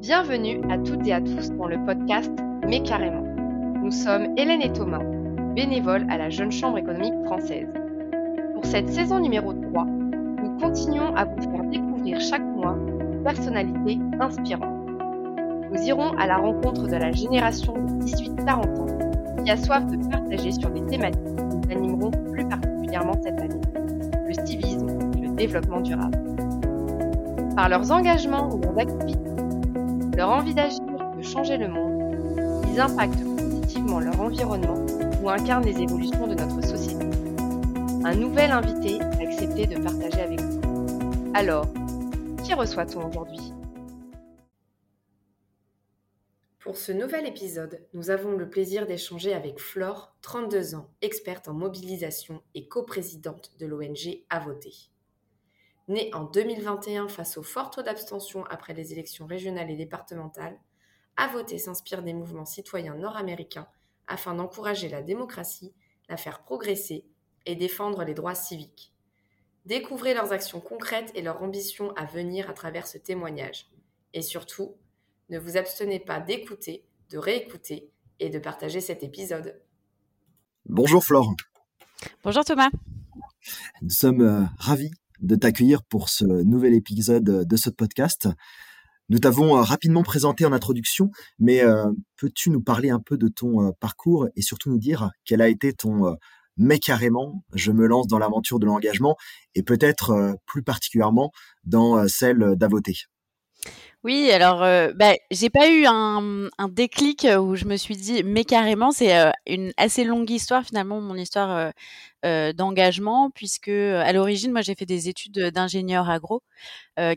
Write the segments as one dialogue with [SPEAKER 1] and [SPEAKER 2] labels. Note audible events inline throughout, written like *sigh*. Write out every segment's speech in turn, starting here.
[SPEAKER 1] Bienvenue à toutes et à tous dans le podcast Mais carrément. Nous sommes Hélène et Thomas, bénévoles à la Jeune Chambre économique française. Pour cette saison numéro 3, nous continuons à vous faire découvrir chaque mois une personnalité inspirante. Nous irons à la rencontre de la génération de 18-40 ans qui a soif de partager sur des thématiques qui nous animeront plus particulièrement cette année, le civisme et le développement durable. Par leurs engagements ou leurs activités, leur envie d'agir de changer le monde, ils impactent positivement leur environnement ou incarnent les évolutions de notre société. Un nouvel invité a accepté de partager avec vous. Alors, qui reçoit-on aujourd'hui?
[SPEAKER 2] Pour ce nouvel épisode, nous avons le plaisir d'échanger avec Flore, 32 ans, experte en mobilisation et coprésidente de l'ONG À voter. Née en 2021 face au fort taux d'abstention après les élections régionales et départementales, À voter s'inspire des mouvements citoyens nord-américains afin d'encourager la démocratie, la faire progresser et défendre les droits civiques. Découvrez leurs actions concrètes et leur ambition à venir à travers ce témoignage. Et surtout, ne vous abstenez pas d'écouter, de réécouter et de partager cet épisode.
[SPEAKER 3] Bonjour Flore.
[SPEAKER 4] Bonjour Thomas.
[SPEAKER 3] Nous sommes euh, ravis de t'accueillir pour ce nouvel épisode de ce podcast. Nous t'avons euh, rapidement présenté en introduction, mais euh, peux-tu nous parler un peu de ton euh, parcours et surtout nous dire quel a été ton mais carrément, je me lance dans l'aventure de l'engagement et peut-être plus particulièrement dans celle d'Avoté?
[SPEAKER 4] Oui, alors, euh, bah, j'ai pas eu un, déclic où je me suis dit, mais carrément, c'est euh, une assez longue histoire finalement, mon histoire euh, euh, d'engagement, puisque à l'origine, moi, j'ai fait des études d'ingénieur agro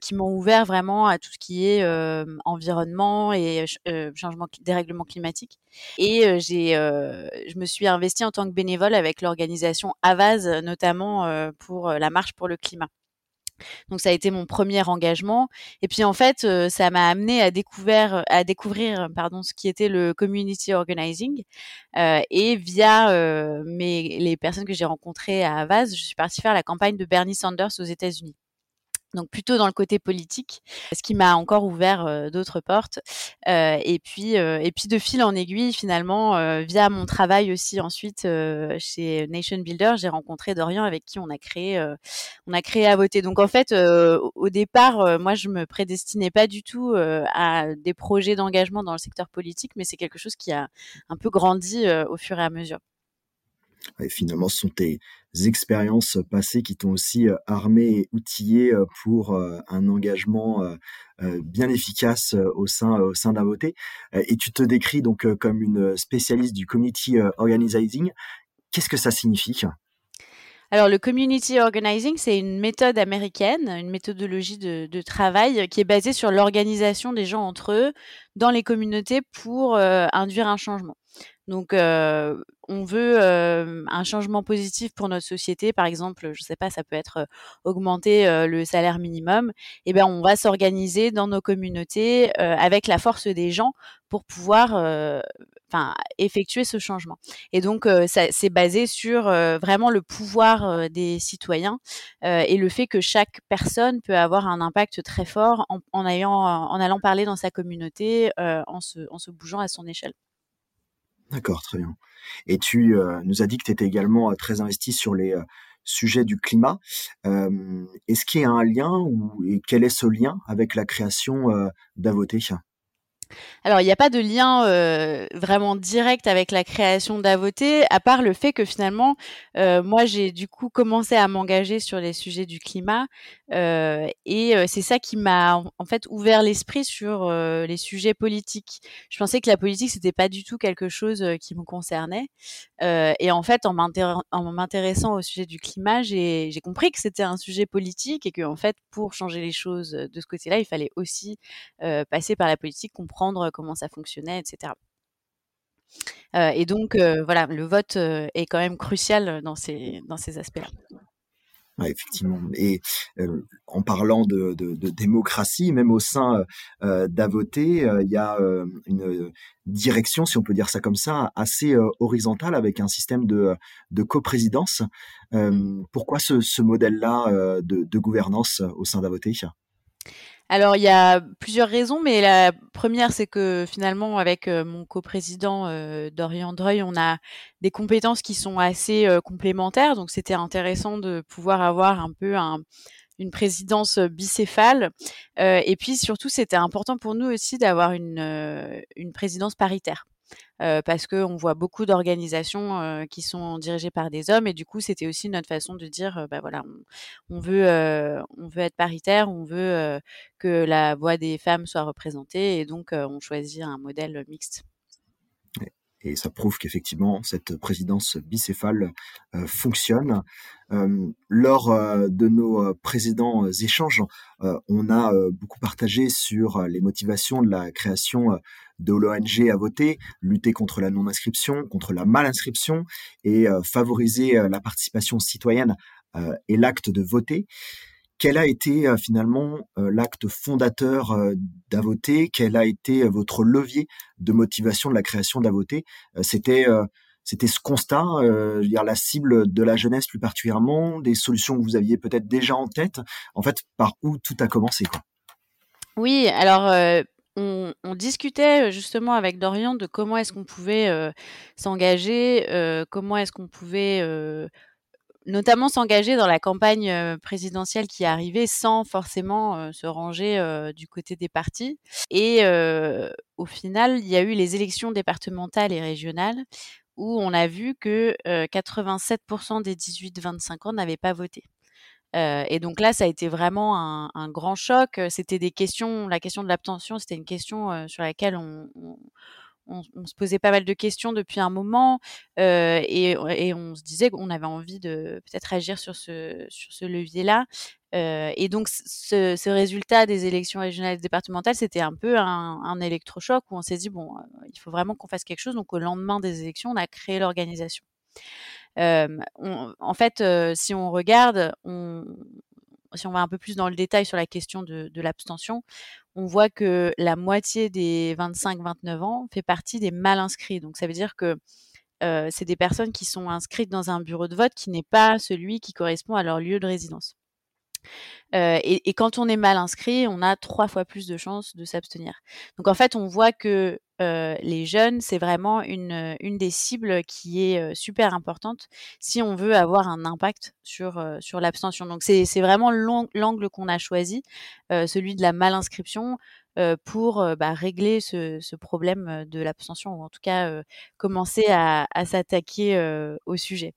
[SPEAKER 4] qui m'ont ouvert vraiment à tout ce qui est environnement et changement, dérèglement climatique. Et j'ai, je me suis investie en tant que bénévole avec l'organisation Avaz, notamment pour la marche pour le climat. Donc ça a été mon premier engagement. Et puis en fait, euh, ça m'a amené à découvrir, à découvrir pardon, ce qui était le community organizing. Euh, et via euh, mes, les personnes que j'ai rencontrées à Havas, je suis partie faire la campagne de Bernie Sanders aux États-Unis donc plutôt dans le côté politique, ce qui m'a encore ouvert euh, d'autres portes. Euh, et puis euh, et puis de fil en aiguille, finalement, via mon travail aussi ensuite chez Nation Builder, j'ai rencontré Dorian avec qui on a créé on a créé à voter. Donc en fait, au départ, moi je me prédestinais pas du tout à des projets d'engagement dans le secteur politique, mais c'est quelque chose qui a un peu grandi au fur et à mesure.
[SPEAKER 3] Et finalement, ce sont tes expériences passées qui t'ont aussi armé et outillé pour un engagement bien efficace au sein, au sein d'Avoté. Et tu te décris donc comme une spécialiste du community organizing. Qu'est-ce que ça signifie?
[SPEAKER 4] Alors, le community organizing, c'est une méthode américaine, une méthodologie de, de, travail qui est basée sur l'organisation des gens entre eux dans les communautés pour induire un changement. Donc, euh, on veut euh, un changement positif pour notre société. Par exemple, je sais pas, ça peut être euh, augmenter le salaire minimum. Eh bien, on va s'organiser dans nos communautés avec la force des gens pour pouvoir, enfin, effectuer ce changement. Et donc, c'est basé sur vraiment le pouvoir des citoyens et le fait que chaque personne peut avoir un impact très fort en, en allant parler dans sa communauté, en en se bougeant à son échelle.
[SPEAKER 3] D'accord, très bien. Et tu euh, nous as dit que tu étais également euh, très investi sur les euh, sujets du climat. Est-ce qu'il y a un lien ou et quel est ce lien avec la création d'Avoté?
[SPEAKER 4] Alors, il n'y a pas de lien euh, vraiment direct avec la création d'Avoté, à part le fait que finalement, euh, moi, j'ai du coup commencé à m'engager sur les sujets du climat, euh, et c'est ça qui m'a en fait ouvert l'esprit sur les sujets politiques. Je pensais que la politique c'était pas du tout quelque chose qui me concernait, et en fait, en m'intéressant au sujet du climat, j'ai compris que c'était un sujet politique et que en fait, pour changer les choses de ce côté-là, il fallait aussi passer par la politique, comment ça fonctionnait, etc. Et donc, voilà, le vote est quand même crucial dans ces, dans ces aspects-là.
[SPEAKER 3] effectivement. Et en parlant de, démocratie, même au sein d'Avoté, il y a une direction, si on peut dire ça comme ça, assez horizontale avec un système de, de coprésidence. pourquoi ce, modèle-là de, gouvernance au sein d'Avoté
[SPEAKER 4] Alors, il y a plusieurs raisons, mais la première, c'est que finalement, avec mon coprésident Dorian Dreuil, on a des compétences qui sont assez complémentaires. Donc, c'était intéressant de pouvoir avoir un peu une présidence bicéphale. et puis, surtout, c'était important pour nous aussi d'avoir une, une présidence paritaire. Parce qu'on voit beaucoup d'organisations qui sont dirigées par des hommes et du coup c'était aussi notre façon de dire bah voilà on, veut on veut être paritaire on veut que la voix des femmes soit représentée et donc on choisit un modèle mixte
[SPEAKER 3] et ça prouve qu'effectivement cette présidence bicéphale fonctionne. lors de nos précédents échanges, on a beaucoup partagé sur les motivations de la création de l'ONG à voter, lutter contre la non-inscription, contre la mal-inscription et favoriser la participation citoyenne et l'acte de voter. Quel a été finalement l'acte fondateur d'Avoté? Quel a été votre levier de motivation de la création d'Avoté? C'était c'était ce constat, euh, dire la cible de la jeunesse plus particulièrement, des solutions que vous aviez peut-être déjà en tête. En fait, par où tout a commencé
[SPEAKER 4] Oui, alors on, discutait justement avec Dorian de comment est-ce qu'on pouvait s'engager, comment est-ce qu'on pouvait notamment s'engager dans la campagne présidentielle qui arrivait sans forcément se ranger du côté des partis. Et au final, il y a eu les élections départementales et régionales où on a vu que 87% des 18-25 ans n'avaient pas voté. et donc là, ça a été vraiment un, grand choc. C'était des questions, la question de l'abstention, c'était une question sur laquelle on, se posait pas mal de questions depuis un moment et, on se disait qu'on avait envie de peut-être agir sur ce, levier-là. Et donc, ce, résultat des élections régionales et départementales, c'était un peu un, électrochoc où on s'est dit, bon, il faut vraiment qu'on fasse quelque chose. Donc, au lendemain des élections, on a créé l'organisation. en fait, si on regarde, on, si on va un peu plus dans le détail sur la question de, l'abstention, on voit que la moitié des 25-29 ans fait partie des mal inscrits. Donc ça veut dire que euh, c'est des personnes qui sont inscrites dans un bureau de vote qui n'est pas celui qui correspond à leur lieu de résidence. Euh, et, quand on est mal inscrit, on a trois fois plus de chances de s'abstenir. Donc en fait, on voit que euh, les jeunes, c'est vraiment une, une des cibles qui est euh, super importante si on veut avoir un impact sur, sur l'abstention. Donc c'est vraiment l'angle qu'on a choisi, celui de la mal inscription. pour bah, régler ce, problème de l'abstention, ou en tout cas commencer à s'attaquer au sujet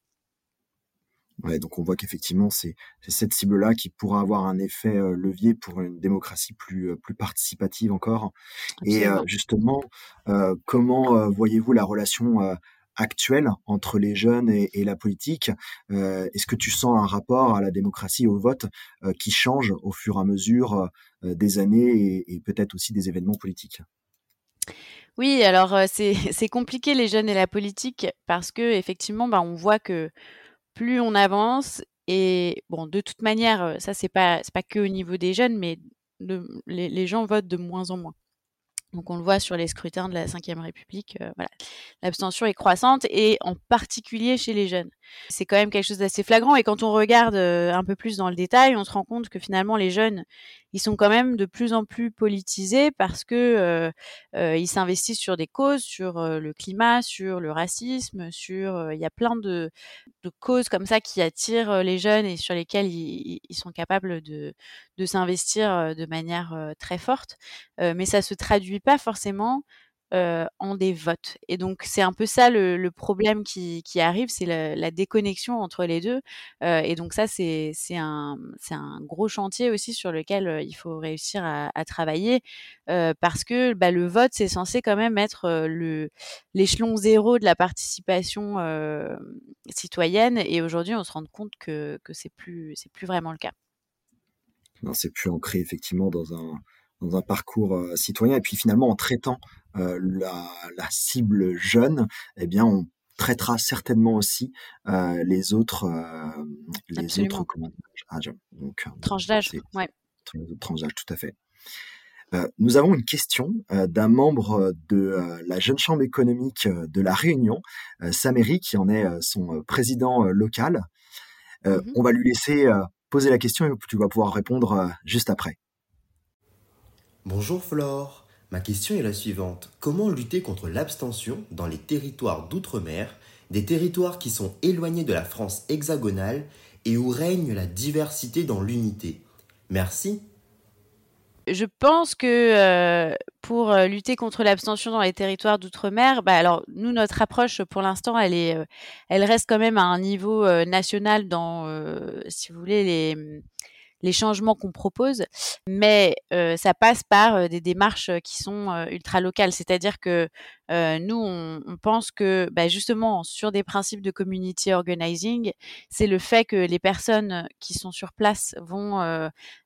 [SPEAKER 3] donc on voit qu'effectivement c'est cette cible-là qui pourra avoir un effet euh, levier pour une démocratie plus euh, plus participative encore. Et euh, justement, comment voyez-vous la relation actuelle entre les jeunes et, la politique Est-ce que tu sens un rapport à la démocratie et au vote qui change au fur et à mesure des années et, peut-être aussi des événements politiques?
[SPEAKER 4] Oui, alors *laughs* c'est compliqué les jeunes et la politique parce que effectivement, bah, on voit que plus on avance et bon, de toute manière, ça c'est pas c'est pas que au niveau des jeunes, mais les, gens votent de moins en moins. Donc on le voit sur les scrutins de la Ve République, voilà, l'abstention est croissante et en particulier chez les jeunes. C'est quand même quelque chose d'assez flagrant et quand on regarde un peu plus dans le détail, on se rend compte que finalement les jeunes, ils sont quand même de plus en plus politisés parce que euh, euh, ils s'investissent sur des causes, sur euh, le climat, sur le racisme, sur il y a plein de, de, causes comme ça qui attirent les jeunes et sur lesquelles ils, ils sont capables de, de s'investir de manière très forte. mais ça se traduit pas forcément euh, en des votes. Et donc c'est un peu ça le, problème qui, arrive, c'est la, déconnexion entre les deux. Euh, et donc ça c'est un, un gros chantier aussi sur lequel euh, il faut réussir à, travailler parce que bah, le vote c'est censé quand même être le l'échelon zéro de la participation citoyenne. Et aujourd'hui on se rend compte que, que c'est plus c'est plus vraiment le cas.
[SPEAKER 3] C'est plus ancré effectivement dans un dans un parcours euh, citoyen. Et puis finalement, en traitant euh, la, la, cible jeune, eh bien, on traitera certainement aussi euh, les autres, les autres comment,
[SPEAKER 4] âges. Donc, tranche d'âge, ouais.
[SPEAKER 3] Tranche d'âge, tout à fait. Euh, nous avons une question euh, d'un membre de la Jeune Chambre économique de la Réunion, Saméry, qui en est son président local. Mm-hmm. On va lui laisser poser la question et tu vas pouvoir répondre juste après.
[SPEAKER 5] Bonjour Flore. Ma question est la suivante. Comment lutter contre l'abstention dans les territoires d'outre-mer, des territoires qui sont éloignés de la France hexagonale et où règne la diversité dans l'unité? Merci.
[SPEAKER 4] Je pense que euh, pour euh, lutter contre l'abstention dans les territoires d'outre-mer, bah alors nous notre approche pour l'instant elle est, euh, elle reste quand même à un niveau national dans, si vous voulez les les changements qu'on propose, mais ça passe par des démarches qui sont ultra locales. C'est-à-dire que nous, on, pense que bah, justement sur des principes de community organizing, c'est le fait que les personnes qui sont sur place vont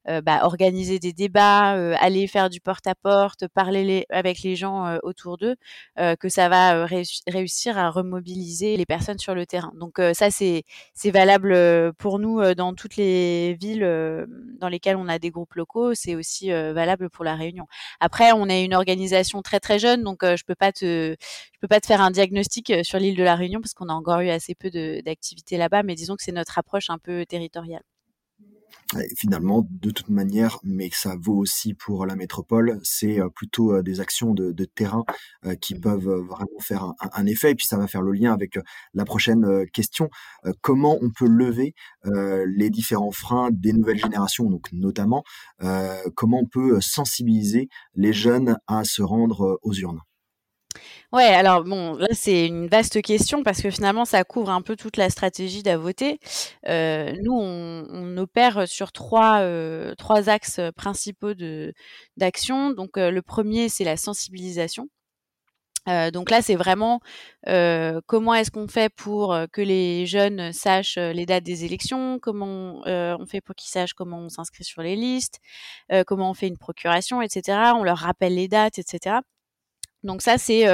[SPEAKER 4] bah, organiser des débats, aller faire du porte-à-porte, parler avec les gens autour d'eux, que ça va réussir à remobiliser les personnes sur le terrain. Donc ça, c'est valable pour nous dans toutes les villes dans lesquelles on a des groupes locaux. C'est aussi valable pour la Réunion. Après, on est une organisation très très jeune, donc je peux pas te je peux pas te faire un diagnostic euh, sur l'île de la Réunion parce qu'on a encore eu assez peu d'activités là-bas, mais disons que c'est notre approche un peu territoriale.
[SPEAKER 3] finalement, de toute manière, mais ça vaut aussi pour la métropole, c'est euh, plutôt euh, des actions de, terrain qui mmh. peuvent vraiment faire un, effet. Et puis ça va faire le lien avec la prochaine question. Comment on peut lever les différents freins des nouvelles générations, donc notamment comment on peut sensibiliser les jeunes à se rendre aux urnes?
[SPEAKER 4] Ouais, alors bon, là c'est une vaste question parce que finalement ça couvre un peu toute la stratégie d'Avoter. Euh, nous, on, opère sur trois, euh, axes principaux d'action. Donc euh, le premier, c'est la sensibilisation. donc là, c'est vraiment comment est-ce qu'on fait pour que les jeunes sachent les dates des élections, comment on fait pour qu'ils sachent comment on s'inscrit sur les listes, comment on fait une procuration, etc. On leur rappelle les dates, etc. Donc ça, c'est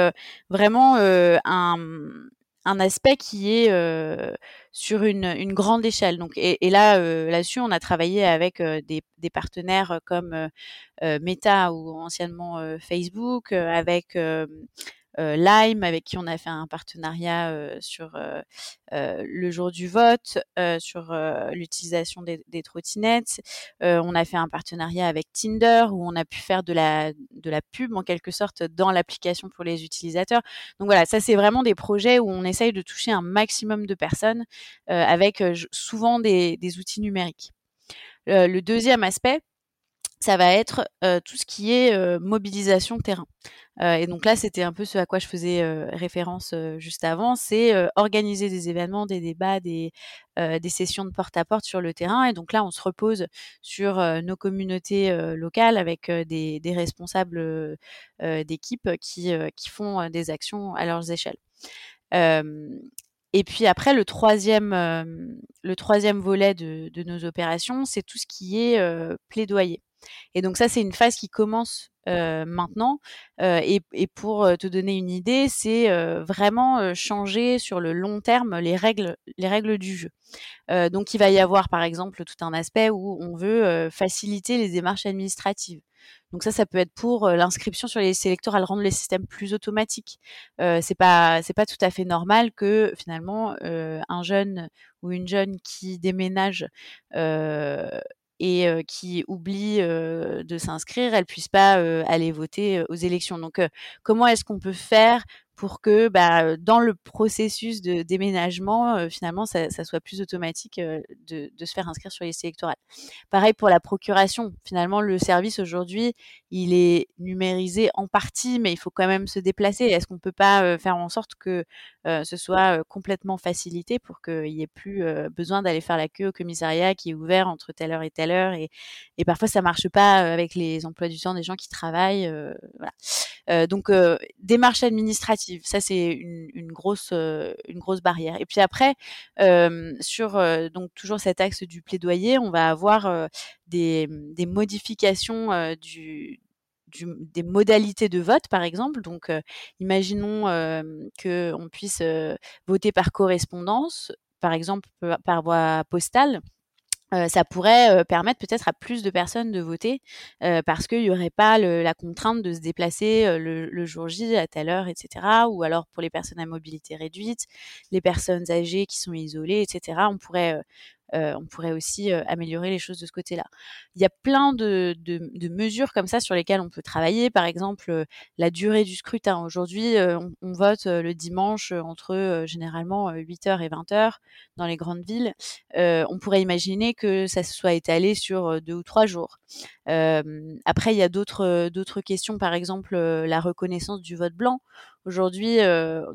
[SPEAKER 4] vraiment un, aspect qui est sur une, grande échelle. Donc, et, là, là-dessus, on a travaillé avec des, des, partenaires comme Meta ou anciennement Facebook, avec euh, Lime, avec qui on a fait un partenariat euh, sur euh, le jour du vote, sur l'utilisation des, trottinettes. on a fait un partenariat avec Tinder, où on a pu faire de la, de la pub, en quelque sorte, dans l'application pour les utilisateurs. Donc voilà, ça, c'est vraiment des projets où on essaye de toucher un maximum de personnes avec souvent des, des, outils numériques. le deuxième aspect, ça va être tout ce qui est mobilisation terrain. Et donc là, c'était un peu ce à quoi je faisais référence juste avant, c'est organiser des événements, des débats, des, sessions de porte-à-porte sur le terrain. Et donc là, on se repose sur nos communautés locales avec des, responsables d'équipe qui, font des actions à leurs échelles. Et puis après, le troisième, le troisième volet de nos opérations, c'est tout ce qui est plaidoyer. Et donc ça, c'est une phase qui commence maintenant. Et, pour te donner une idée, c'est vraiment changer sur le long terme les règles, les règles du jeu. donc il va y avoir par exemple tout un aspect où on veut faciliter les démarches administratives. Donc ça, ça peut être pour l'inscription sur les listes électorales, rendre les systèmes plus automatiques. c'est pas c'est pas tout à fait normal que finalement un jeune ou une jeune qui déménage et qui oublie de s'inscrire, elle puisse pas aller voter aux élections. Donc, comment est-ce qu'on peut faire pour que bah, dans le processus de déménagement, euh, finalement, ça, soit plus automatique euh, de, se faire inscrire sur les listes électorales. Pareil pour la procuration. Finalement, le service aujourd'hui, il est numérisé en partie, mais il faut quand même se déplacer. Est-ce qu'on peut pas euh, faire en sorte que ce soit complètement facilité pour qu'il n'y ait plus besoin d'aller faire la queue au commissariat qui est ouvert entre telle heure et telle heure et, parfois ça marche pas avec les emplois du temps des gens qui travaillent. voilà. donc démarche administrative ça, c'est une, grosse, une grosse barrière. Et puis après, sur donc toujours cet axe du plaidoyer, on va avoir des, modifications du, des modalités de vote, par exemple. Donc, imaginons qu'on puisse voter par correspondance, par exemple par voie postale ça pourrait permettre peut-être à plus de personnes de voter parce qu'il n'y aurait pas la contrainte de se déplacer le, jour J à telle heure, etc. Ou alors pour les personnes à mobilité réduite, les personnes âgées qui sont isolées, etc. On pourrait on pourrait aussi améliorer les choses de ce côté-là. Il y a plein de, de, mesures comme ça sur lesquelles on peut travailler. Par exemple, la durée du scrutin. Aujourd'hui, on, on, vote le dimanche entre généralement 8h et 20h dans les grandes villes. on pourrait imaginer que ça soit étalé sur deux ou trois jours. après, il y a d'autres questions, par exemple la reconnaissance du vote blanc. Aujourd'hui,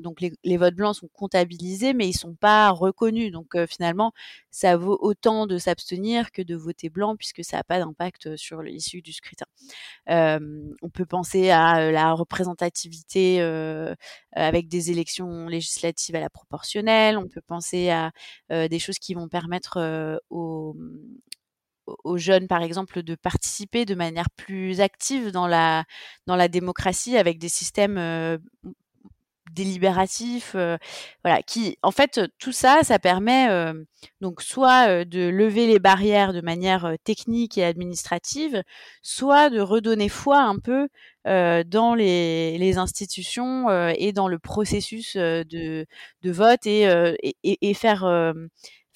[SPEAKER 4] donc les, votes blancs sont comptabilisés, mais ils sont pas reconnus. Donc finalement, ça vaut autant de s'abstenir que de voter blanc, puisque ça n'a pas d'impact sur l'issue du scrutin. on peut penser à la représentativité avec des élections législatives à la proportionnelle. On peut penser à des choses qui vont permettre aux aux jeunes, par exemple, de participer de manière plus active dans la, dans la démocratie avec des systèmes euh, délibératifs, euh, voilà, qui, en fait, tout ça, ça permet euh, donc soit de lever les barrières de manière technique et administrative, soit de redonner foi un peu dans les, les institutions et dans le processus de, de vote et, et, et faire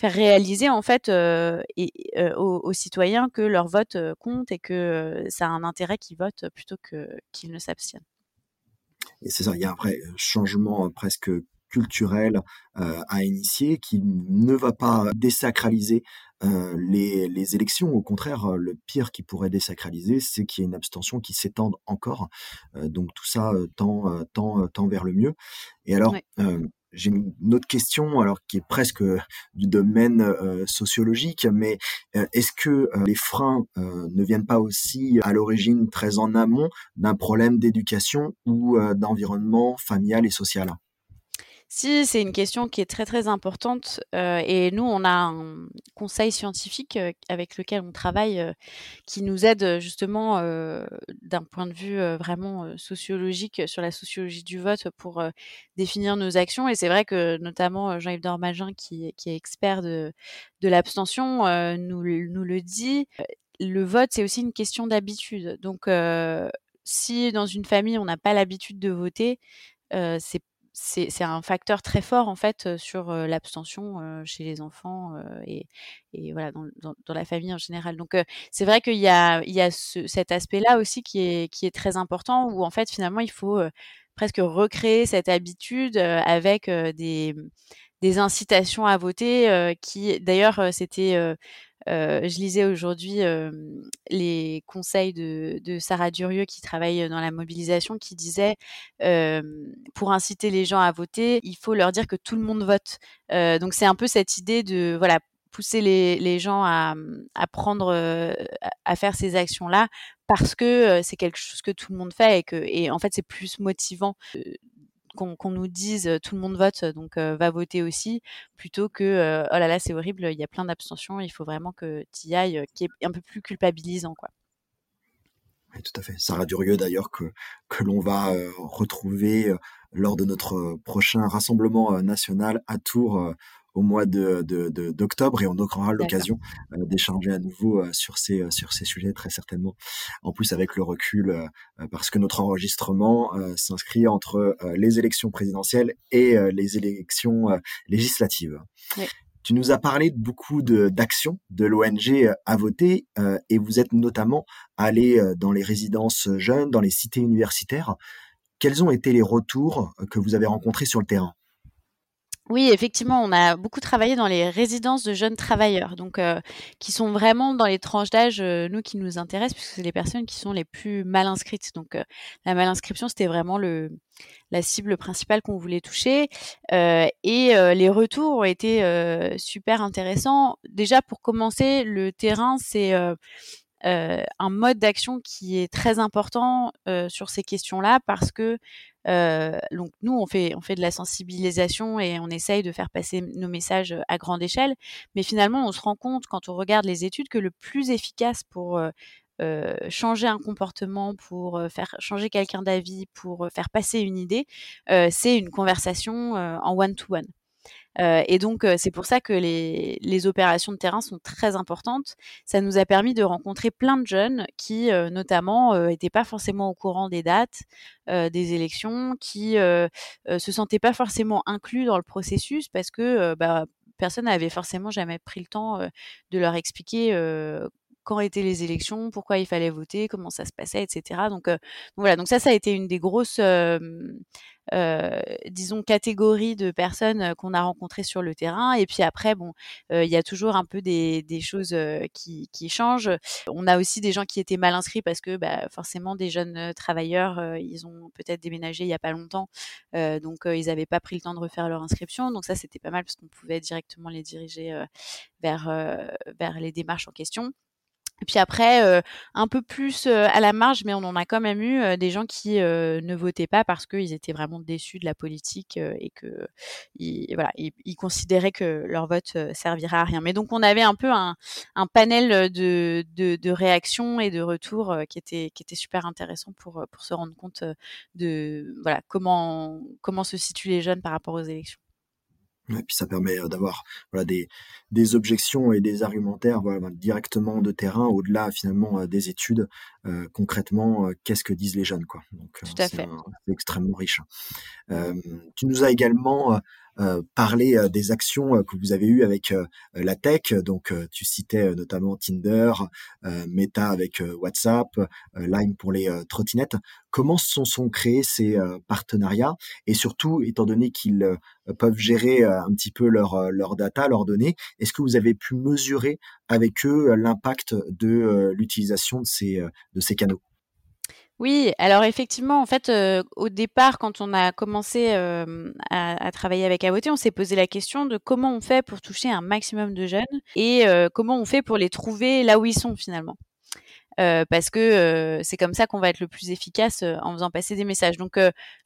[SPEAKER 4] faire réaliser en fait et, aux, citoyens que leur vote compte et que ça a un intérêt qu'ils votent plutôt que qu'ils ne s'abstiennent.
[SPEAKER 3] Et c'est ça, il y a un vrai changement presque culturel à initier qui ne va pas désacraliser les, les, élections. Au contraire, le pire qui pourrait désacraliser, c'est qu'il y ait une abstention qui s'étende encore. donc tout ça tend, tend, tend vers le mieux. Et alors, j'ai une autre question, alors qui est presque euh, du domaine euh, sociologique, mais euh, est-ce que les freins ne viennent pas aussi à l'origine très en amont d'un problème d'éducation ou d'environnement familial et social?
[SPEAKER 4] Si, c'est une question qui est très très importante euh, et nous, on a un conseil scientifique euh, avec lequel on travaille euh, qui nous aide justement d'un point de vue vraiment sociologique sur la sociologie du vote pour définir nos actions. Et c'est vrai que notamment Jean-Yves Dormagin, qui, qui, est expert de, de l'abstention, nous, nous le dit. Le vote, c'est aussi une question d'habitude. Donc, si dans une famille, on n'a pas l'habitude de voter, c'est c'est un facteur très fort en fait sur l'abstention chez les enfants et, et, voilà dans, dans, dans, la famille en général. Donc c'est vrai qu'il y a, il y a ce, cet aspect-là aussi qui est, qui est très important où en fait finalement il faut presque recréer cette habitude avec des, des incitations à voter qui d'ailleurs c'était euh, je lisais aujourd'hui euh, les conseils de, de, Sarah Durieux qui travaille dans la mobilisation qui disait euh, pour inciter les gens à voter, il faut leur dire que tout le monde vote. donc c'est un peu cette idée de voilà pousser les, les gens à, à prendre à faire ces actions là parce que c'est quelque chose que tout le monde fait et que et en fait c'est plus motivant qu'on nous dise tout le monde vote, donc va voter aussi, plutôt que oh là là c'est horrible, il y a plein d'abstentions, il faut vraiment que tu y ailles, qui est un peu plus culpabilisant quoi.
[SPEAKER 3] Oui, tout à fait. Sarah Durieux d'ailleurs que, que l'on va retrouver lors de notre prochain rassemblement national à Tours au mois de, d'octobre et on aura l'occasion euh, d'échanger à nouveau euh, sur ces euh, sur ces sujets très certainement. En plus avec le recul parce que notre enregistrement s'inscrit entre les élections présidentielles et les élections législatives. Tu nous as parlé de beaucoup d'actions de, l'ONG à voter et vous êtes notamment allé dans les résidences jeunes, dans les cités universitaires. Quels ont été les retours que vous avez rencontrés sur le terrain?
[SPEAKER 4] Oui, effectivement, on a beaucoup travaillé dans les résidences de jeunes travailleurs, donc euh, qui sont vraiment dans les tranches d'âge, euh, nous, qui nous intéressent, puisque c'est les personnes qui sont les plus mal inscrites. Donc, euh, la mal inscription, c'était vraiment le, la cible principale qu'on voulait toucher. et les retours ont été super intéressants. Déjà, pour commencer, le terrain, c'est un mode d'action qui est très important sur ces questions-là parce que donc nous, on fait, on fait de la sensibilisation et on essaye de faire passer nos messages à grande échelle. Mais finalement, on se rend compte quand on regarde les études que le plus efficace pour changer un comportement, pour faire changer quelqu'un d'avis, pour faire passer une idée, c'est une conversation en one-to-one. -one. Euh, et donc, euh, c'est pour ça que les, opérations de terrain sont très importantes. Ça nous a permis de rencontrer plein de jeunes qui, euh, notamment, n'étaient pas forcément au courant des dates des élections, qui se sentaient pas forcément inclus dans le processus parce que bah, personne n'avait forcément jamais pris le temps de leur expliquer quand étaient les élections, pourquoi il fallait voter, comment ça se passait, etc. Donc, voilà, donc ça, ça a été une des grosses disons, catégorie de personnes qu'on a rencontrées sur le terrain. Et puis après, bon, il y a toujours un peu des, des choses qui, qui, changent. On a aussi des gens qui étaient mal inscrits parce que bah, forcément, des jeunes travailleurs, ils ont peut-être déménagé il n'y a pas longtemps. donc, ils n'avaient pas pris le temps de refaire leur inscription. Donc ça, c'était pas mal parce qu'on pouvait directement les diriger vers, vers les démarches en question. Et puis après, euh, un peu plus euh, à la marge, mais on en a quand même eu euh, des gens qui ne votaient pas parce qu'ils étaient vraiment déçus de la politique et que ils, voilà, ils, considéraient que leur vote servirait à rien. Mais donc on avait un peu un, un panel de, de, de, réactions et de retours qui était qui était super intéressant pour pour se rendre compte de voilà comment comment se situent les jeunes par rapport aux élections.
[SPEAKER 3] Et puis ça permet d'avoir voilà, des, objections et des argumentaires directement de terrain, au-delà finalement des études. Euh, concrètement, qu'est-ce que disent les jeunes quoi.
[SPEAKER 4] Donc c'est
[SPEAKER 3] extrêmement riche. Euh, tu nous as également euh, euh, des actions euh, que vous avez eues avec la tech. Donc, tu citais notamment Tinder, Meta avec WhatsApp, Line pour les trottinettes. Comment sont, sont créés ces partenariats? Et surtout, étant donné qu'ils peuvent gérer un petit peu leur, leur data, leurs données, est-ce que vous avez pu mesurer avec eux l'impact de l'utilisation de ces, de ces canaux
[SPEAKER 4] oui, alors effectivement, en fait, au départ, quand on a commencé à, travailler avec Avoté, on s'est posé la question de comment on fait pour toucher un maximum de jeunes et comment on fait pour les trouver là où ils sont finalement. Euh, parce que euh, c'est comme ça qu'on va être le plus efficace euh, en faisant passer des messages. Donc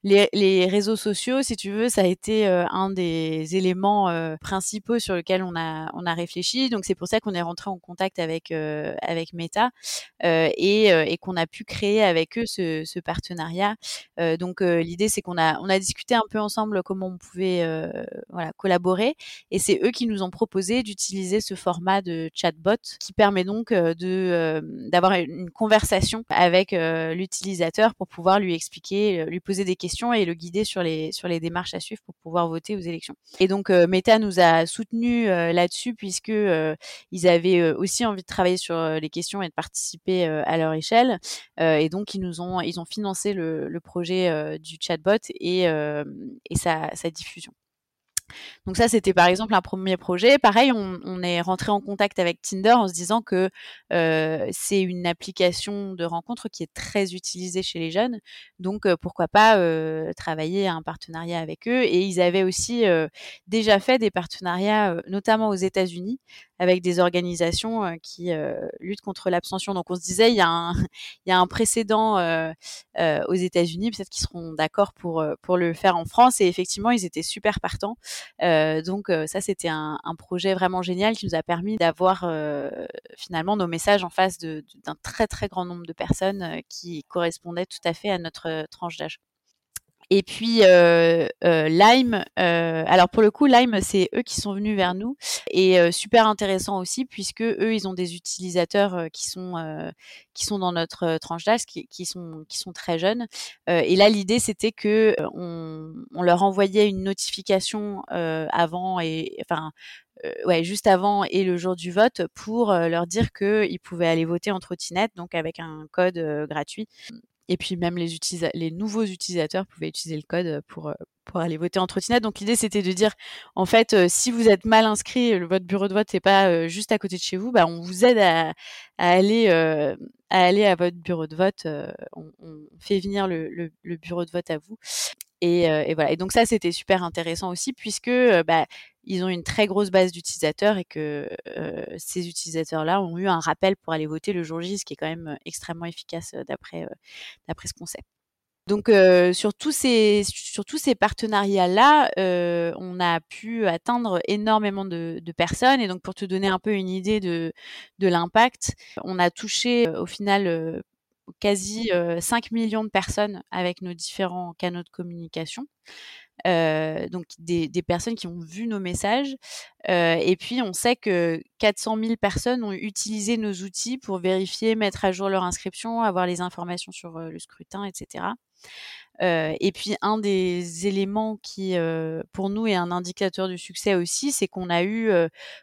[SPEAKER 4] les, les, réseaux sociaux, si tu veux, ça a été un des éléments principaux sur lesquels on a on a réfléchi. Donc c'est pour ça qu'on est rentré en contact avec avec Meta et, et qu'on a pu créer avec eux ce, ce partenariat. donc l'idée c'est qu'on a on a discuté un peu ensemble comment on pouvait voilà collaborer et c'est eux qui nous ont proposé d'utiliser ce format de chatbot qui permet donc de d'avoir une conversation avec euh, l'utilisateur pour pouvoir lui expliquer, euh, lui poser des questions et le guider sur les sur les démarches à suivre pour pouvoir voter aux élections. Et donc euh, Meta nous a soutenu là-dessus puisque ils avaient aussi envie de travailler sur les questions et de participer à leur échelle. et donc ils nous ont ils ont financé le, le projet du chatbot et, et sa, sa diffusion. Donc ça, c'était par exemple un premier projet. Pareil, on, est rentré en contact avec Tinder en se disant que euh, c'est une application de rencontre qui est très utilisée chez les jeunes. Donc euh, pourquoi pas euh, travailler un partenariat avec eux. Et ils avaient aussi déjà fait des partenariats, notamment aux États-Unis, avec des organisations euh, qui euh, luttent contre l'abstention. Donc on se disait, il y a un, il y a un précédent euh, aux États-Unis, peut-être qu'ils seront d'accord pour, pour le faire en France. Et effectivement, ils étaient super partants. donc ça, c'était un, un, projet vraiment génial qui nous a permis d'avoir finalement nos messages en face d'un très très grand nombre de personnes qui correspondaient tout à fait à notre tranche d'âge. Et puis euh, euh, Lime, euh, alors pour le coup Lime c'est eux qui sont venus vers nous et euh, super intéressant aussi puisque eux ils ont des utilisateurs euh, qui sont qui sont dans notre tranche d'âge qui, qui, sont qui sont très jeunes et là l'idée c'était que on, on, leur envoyait une notification avant et enfin ouais, juste avant et le jour du vote pour leur dire qu'ils pouvaient aller voter en trottinette, donc avec un code gratuit. Et puis même les, les nouveaux utilisateurs pouvaient utiliser le code pour, pour aller voter en trottinette. Donc l'idée c'était de dire, en fait, si vous êtes mal inscrit, votre bureau de vote n'est pas juste à côté de chez vous, bah, on vous aide à, à aller, à aller à votre bureau de vote. On, on, fait venir le, le, le, bureau de vote à vous. Et, et, voilà. Et donc ça c'était super intéressant aussi puisque bah, ils ont une très grosse base d'utilisateurs et que euh, ces utilisateurs-là ont eu un rappel pour aller voter le jour J, ce qui est quand même extrêmement efficace d'après d'après ce qu'on sait. Donc euh, sur tous ces sur tous ces partenariats là, euh, on a pu atteindre énormément de, de, personnes et donc pour te donner un peu une idée de de l'impact, on a touché au final quasi 5 millions de personnes avec nos différents canaux de communication. Donc des, personnes qui ont vu nos messages. Et puis on sait que 400 000 personnes ont utilisé nos outils pour vérifier, mettre à jour leur inscription, avoir les informations sur le scrutin, etc. et puis un des éléments qui, pour nous, est un indicateur du succès aussi, c'est qu'on a eu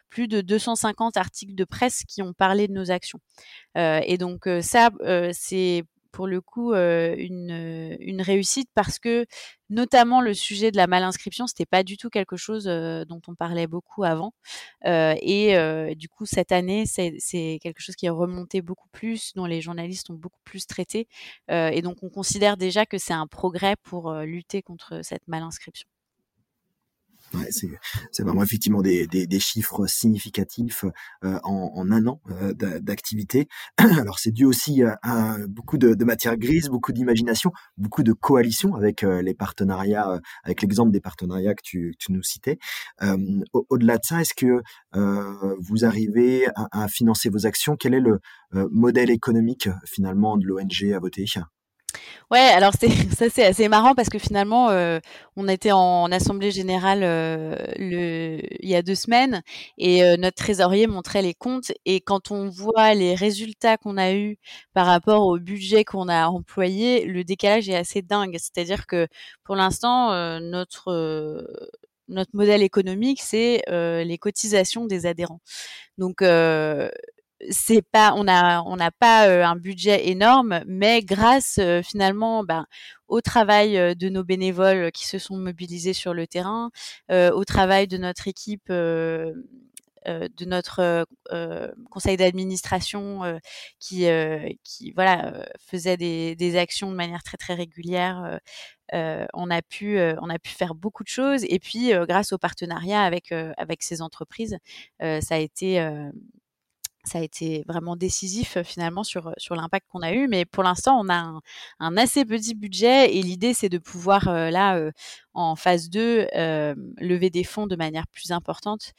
[SPEAKER 4] plus de 250 articles de presse qui ont parlé de nos actions. et donc ça, c'est pour le coup une, une réussite parce que notamment le sujet de la malinscription, c'était pas du tout quelque chose dont on parlait beaucoup avant. et du coup, cette année, c'est quelque chose qui est remonté beaucoup plus, dont les journalistes ont beaucoup plus traité. et donc, on considère déjà que c'est un progrès pour lutter contre cette malinscription.
[SPEAKER 3] Ouais, c'est vraiment effectivement des, chiffres significatifs euh, en, un an euh, d'activité. *clears throat* Alors c'est dû aussi à, beaucoup de, matière grise, beaucoup d'imagination, beaucoup de coalitions avec euh, les partenariats, avec l'exemple des partenariats que tu, nous citais. Au-delà de ça, est-ce que vous arrivez à, financer vos actions? Quel est le modèle économique finalement de l'ONG à voter?
[SPEAKER 4] Ouais, alors *laughs* ça c'est assez marrant parce que finalement euh, on était en assemblée générale euh, il y a deux semaines et euh, notre trésorier montrait les comptes et quand on voit les résultats qu'on a eu par rapport au budget qu'on a employé, le décalage est assez dingue. C'est-à-dire que pour l'instant notre notre modèle économique, c'est les cotisations des adhérents. Donc c'est pas, on a, on n'a pas un budget énorme, mais grâce finalement ben, au travail de nos bénévoles qui se sont mobilisés sur le terrain, au travail de notre équipe. de notre conseil d'administration qui, qui voilà faisait des, des, actions de manière très très régulière on a pu on a pu faire beaucoup de choses et puis grâce au partenariat avec avec ces entreprises ça a été ça a été vraiment décisif finalement sur, sur l'impact qu'on a eu. Mais pour l'instant, on a un, assez petit budget et l'idée, c'est de pouvoir là, en phase 2, lever des fonds de manière plus importante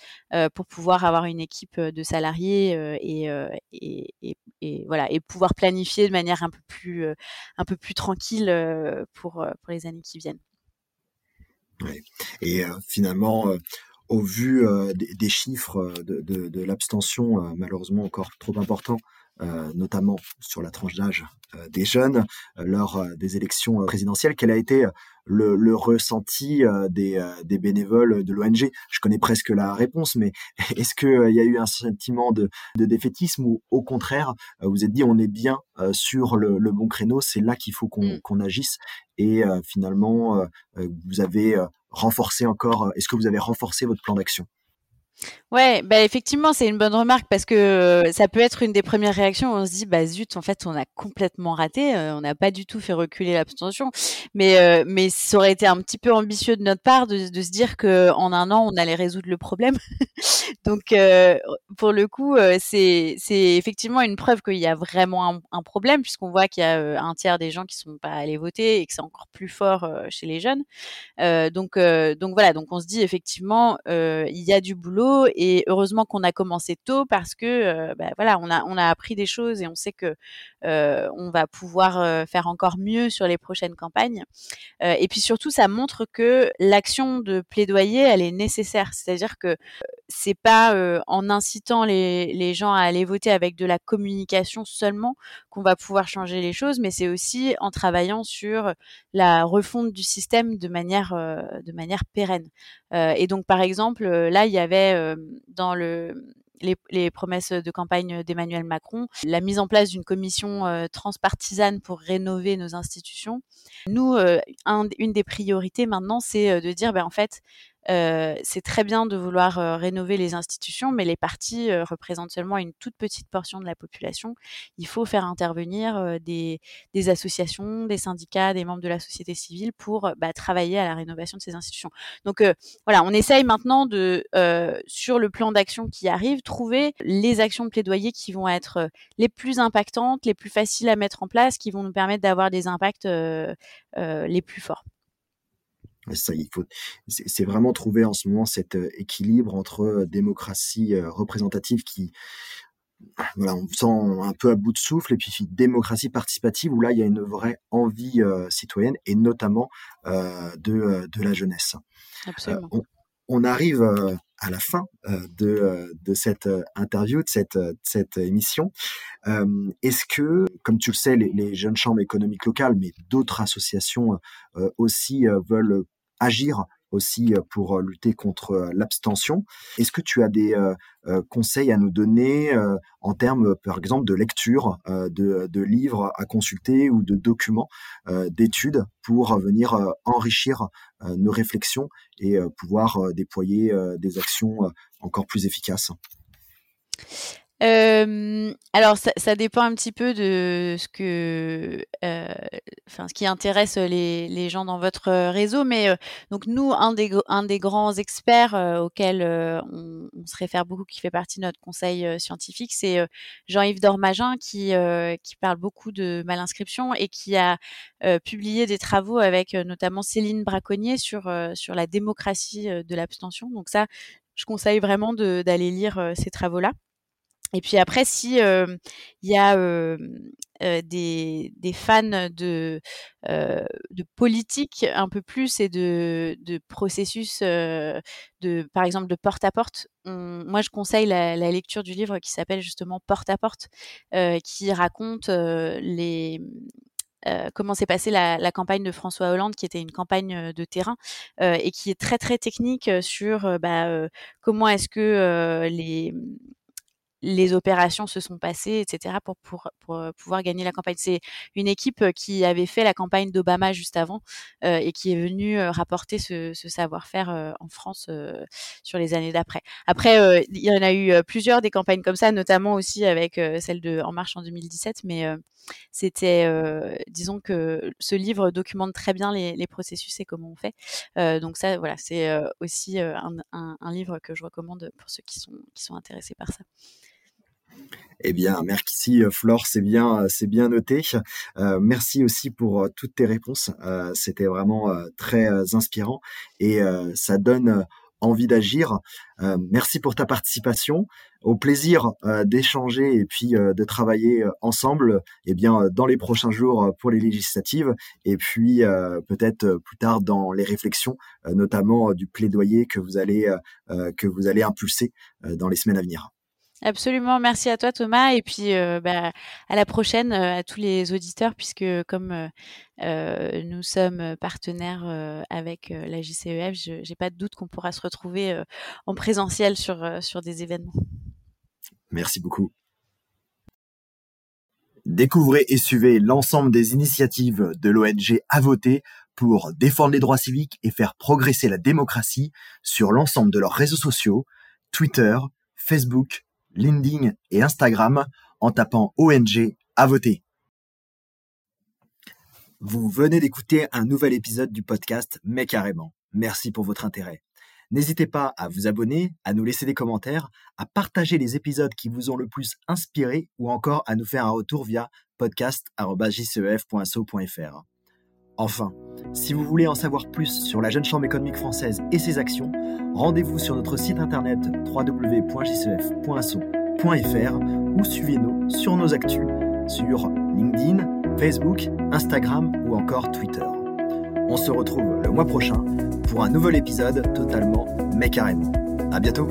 [SPEAKER 4] pour pouvoir avoir une équipe de salariés et, et, et, voilà, et pouvoir planifier de manière un peu plus, un peu plus tranquille pour, pour les années qui viennent.
[SPEAKER 3] Et finalement, au vu euh, des, chiffres euh, de, de, l'abstention euh, malheureusement encore trop importants, notamment sur la tranche d'âge des jeunes lors des élections présidentielles, quel a été le, le ressenti des, des, bénévoles de l'ONG Je connais presque la réponse, mais *laughs* est-ce qu'il y a eu un sentiment de, de défaitisme ou au contraire, vous êtes dit on est bien sur le, le bon créneau, c'est là qu'il faut qu'on mmh. agisse? Et finalement vous avez renforcer encore Est-ce que vous avez renforcé votre plan d'action?
[SPEAKER 4] Ouais, bah effectivement, c'est une bonne remarque parce que euh, ça peut être une des premières réactions où on se dit bah zut, en fait, on a complètement raté, euh, on n'a pas du tout fait reculer l'abstention. Mais euh, mais ça aurait été un petit peu ambitieux de notre part de, se dire que en un an on allait résoudre le problème. *laughs* Donc pour le coup, c'est c'est effectivement une preuve qu'il y a vraiment un, un problème puisqu'on voit qu'il y a un tiers des gens qui sont pas allés voter et que c'est encore plus fort chez les jeunes. donc donc voilà, donc on se dit effectivement il y a du boulot et heureusement qu'on a commencé tôt parce que euh, bah, voilà, on a on a appris des choses et on sait que euh, on va pouvoir euh, faire encore mieux sur les prochaines campagnes. et puis surtout, ça montre que l'action de plaidoyer, elle est nécessaire. C'est-à-dire que c'est pas en incitant les, les gens à aller voter avec de la communication seulement qu'on va pouvoir changer les choses, mais c'est aussi en travaillant sur la refonte du système de manière de manière pérenne. Et donc par exemple, là il y avait dans le les, promesses de campagne d'Emmanuel Macron, la mise en place d'une commission euh, transpartisane pour rénover nos institutions. Nous, euh, une des priorités maintenant, c'est euh, de dire, ben, en fait, euh, c'est très bien de vouloir euh, rénover les institutions, mais les partis euh, représentent seulement une toute petite portion de la population. Il faut faire intervenir des, associations, des syndicats, des membres de la société civile pour bah, travailler à la rénovation de ces institutions. Donc voilà, on essaye maintenant de, sur le plan d'action qui arrive, trouver les actions de plaidoyer qui vont être les plus impactantes, les plus faciles à mettre en place, qui vont nous permettre d'avoir des impacts les plus forts.
[SPEAKER 3] Ça, il faut, c'est vraiment trouver en ce moment cet euh, équilibre entre euh, démocratie euh, représentative qui, voilà, on sent un peu à bout de souffle, et puis démocratie participative où là il y a une vraie envie citoyenne et notamment de, de la jeunesse.
[SPEAKER 4] Absolument.
[SPEAKER 3] On, on, arrive à la fin de, de cette interview, de cette, émission. Est-ce que, comme tu le sais, les jeunes chambres économiques locales, mais d'autres associations aussi veulent agir aussi pour lutter contre l'abstention. Est-ce que tu as des conseils à nous donner en termes, par exemple, de lecture de, de, livres à consulter ou de documents d'études pour venir enrichir nos réflexions et pouvoir déployer des actions encore plus efficaces?
[SPEAKER 4] Alors ça, ça, dépend un petit peu de ce que, euh, enfin ce qui intéresse les, les, gens dans votre réseau, mais euh, donc nous un des un des grands experts euh, auxquels on, on, se réfère beaucoup, qui fait partie de notre conseil scientifique, c'est Jean-Yves Dormagin qui qui parle beaucoup de malinscription et qui a publié des travaux avec notamment Céline Braconnier sur sur la démocratie de l'abstention. Donc ça, je conseille vraiment d'aller lire ces travaux-là. Et puis après, si il y a des, des, fans de, de politique un peu plus et de, de processus, de, par exemple de porte à porte, moi je conseille la, la, lecture du livre qui s'appelle justement Porte à porte, qui raconte les comment s'est passée la, la, campagne de François Hollande, qui était une campagne de terrain euh, et qui est très très technique sur bah, comment est-ce que les les opérations se sont passées, etc., pour, pour, pour, euh, pouvoir gagner la campagne. C'est une équipe euh, qui avait fait la campagne d'Obama juste avant euh, et qui est venue euh, rapporter ce, ce savoir-faire euh, en France sur les années d'après. Après, il y en a eu plusieurs des campagnes comme ça, notamment aussi avec celle de En Marche en 2017, mais c'était, disons que ce livre documente très bien les, les processus et comment on fait. donc ça, voilà, c'est aussi un, un, un livre que je recommande pour ceux qui sont, qui sont intéressés par ça.
[SPEAKER 3] Eh bien, merci Flore, c'est bien, c'est bien noté. Euh, merci aussi pour euh, toutes tes réponses. Euh, c'était vraiment euh, très euh, inspirant et ça donne envie d'agir. merci pour ta participation. Au plaisir d'échanger et puis de travailler ensemble. Eh bien, dans les prochains jours pour les législatives et puis peut-être plus tard dans les réflexions, notamment du plaidoyer que vous allez que vous allez impulser dans les semaines à venir.
[SPEAKER 4] Absolument, merci à toi Thomas et puis euh, bah, à la prochaine euh, à tous les auditeurs puisque comme euh, nous sommes partenaires avec la JCEF, je n'ai pas de doute qu'on pourra se retrouver en présentiel sur, sur des événements.
[SPEAKER 3] Merci beaucoup. Découvrez et suivez l'ensemble des initiatives de l'ONG à voter pour défendre les droits civiques et faire progresser la démocratie sur l'ensemble de leurs réseaux sociaux, Twitter, Facebook, LinkedIn et Instagram en tapant ONG à voter. Vous venez d'écouter un nouvel épisode du podcast Mais carrément. Merci pour votre intérêt. N'hésitez pas à vous abonner, à nous laisser des commentaires, à partager les épisodes qui vous ont le plus inspiré ou encore à nous faire un retour via podcast.jcef.so.fr. Enfin, si vous voulez en savoir plus sur la Jeune Chambre économique française et ses actions, rendez-vous sur notre site internet www.jcef.so.fr ou suivez-nous sur nos actus sur LinkedIn, Facebook, Instagram ou encore Twitter. On se retrouve le mois prochain pour un nouvel épisode totalement mais carrément. À bientôt!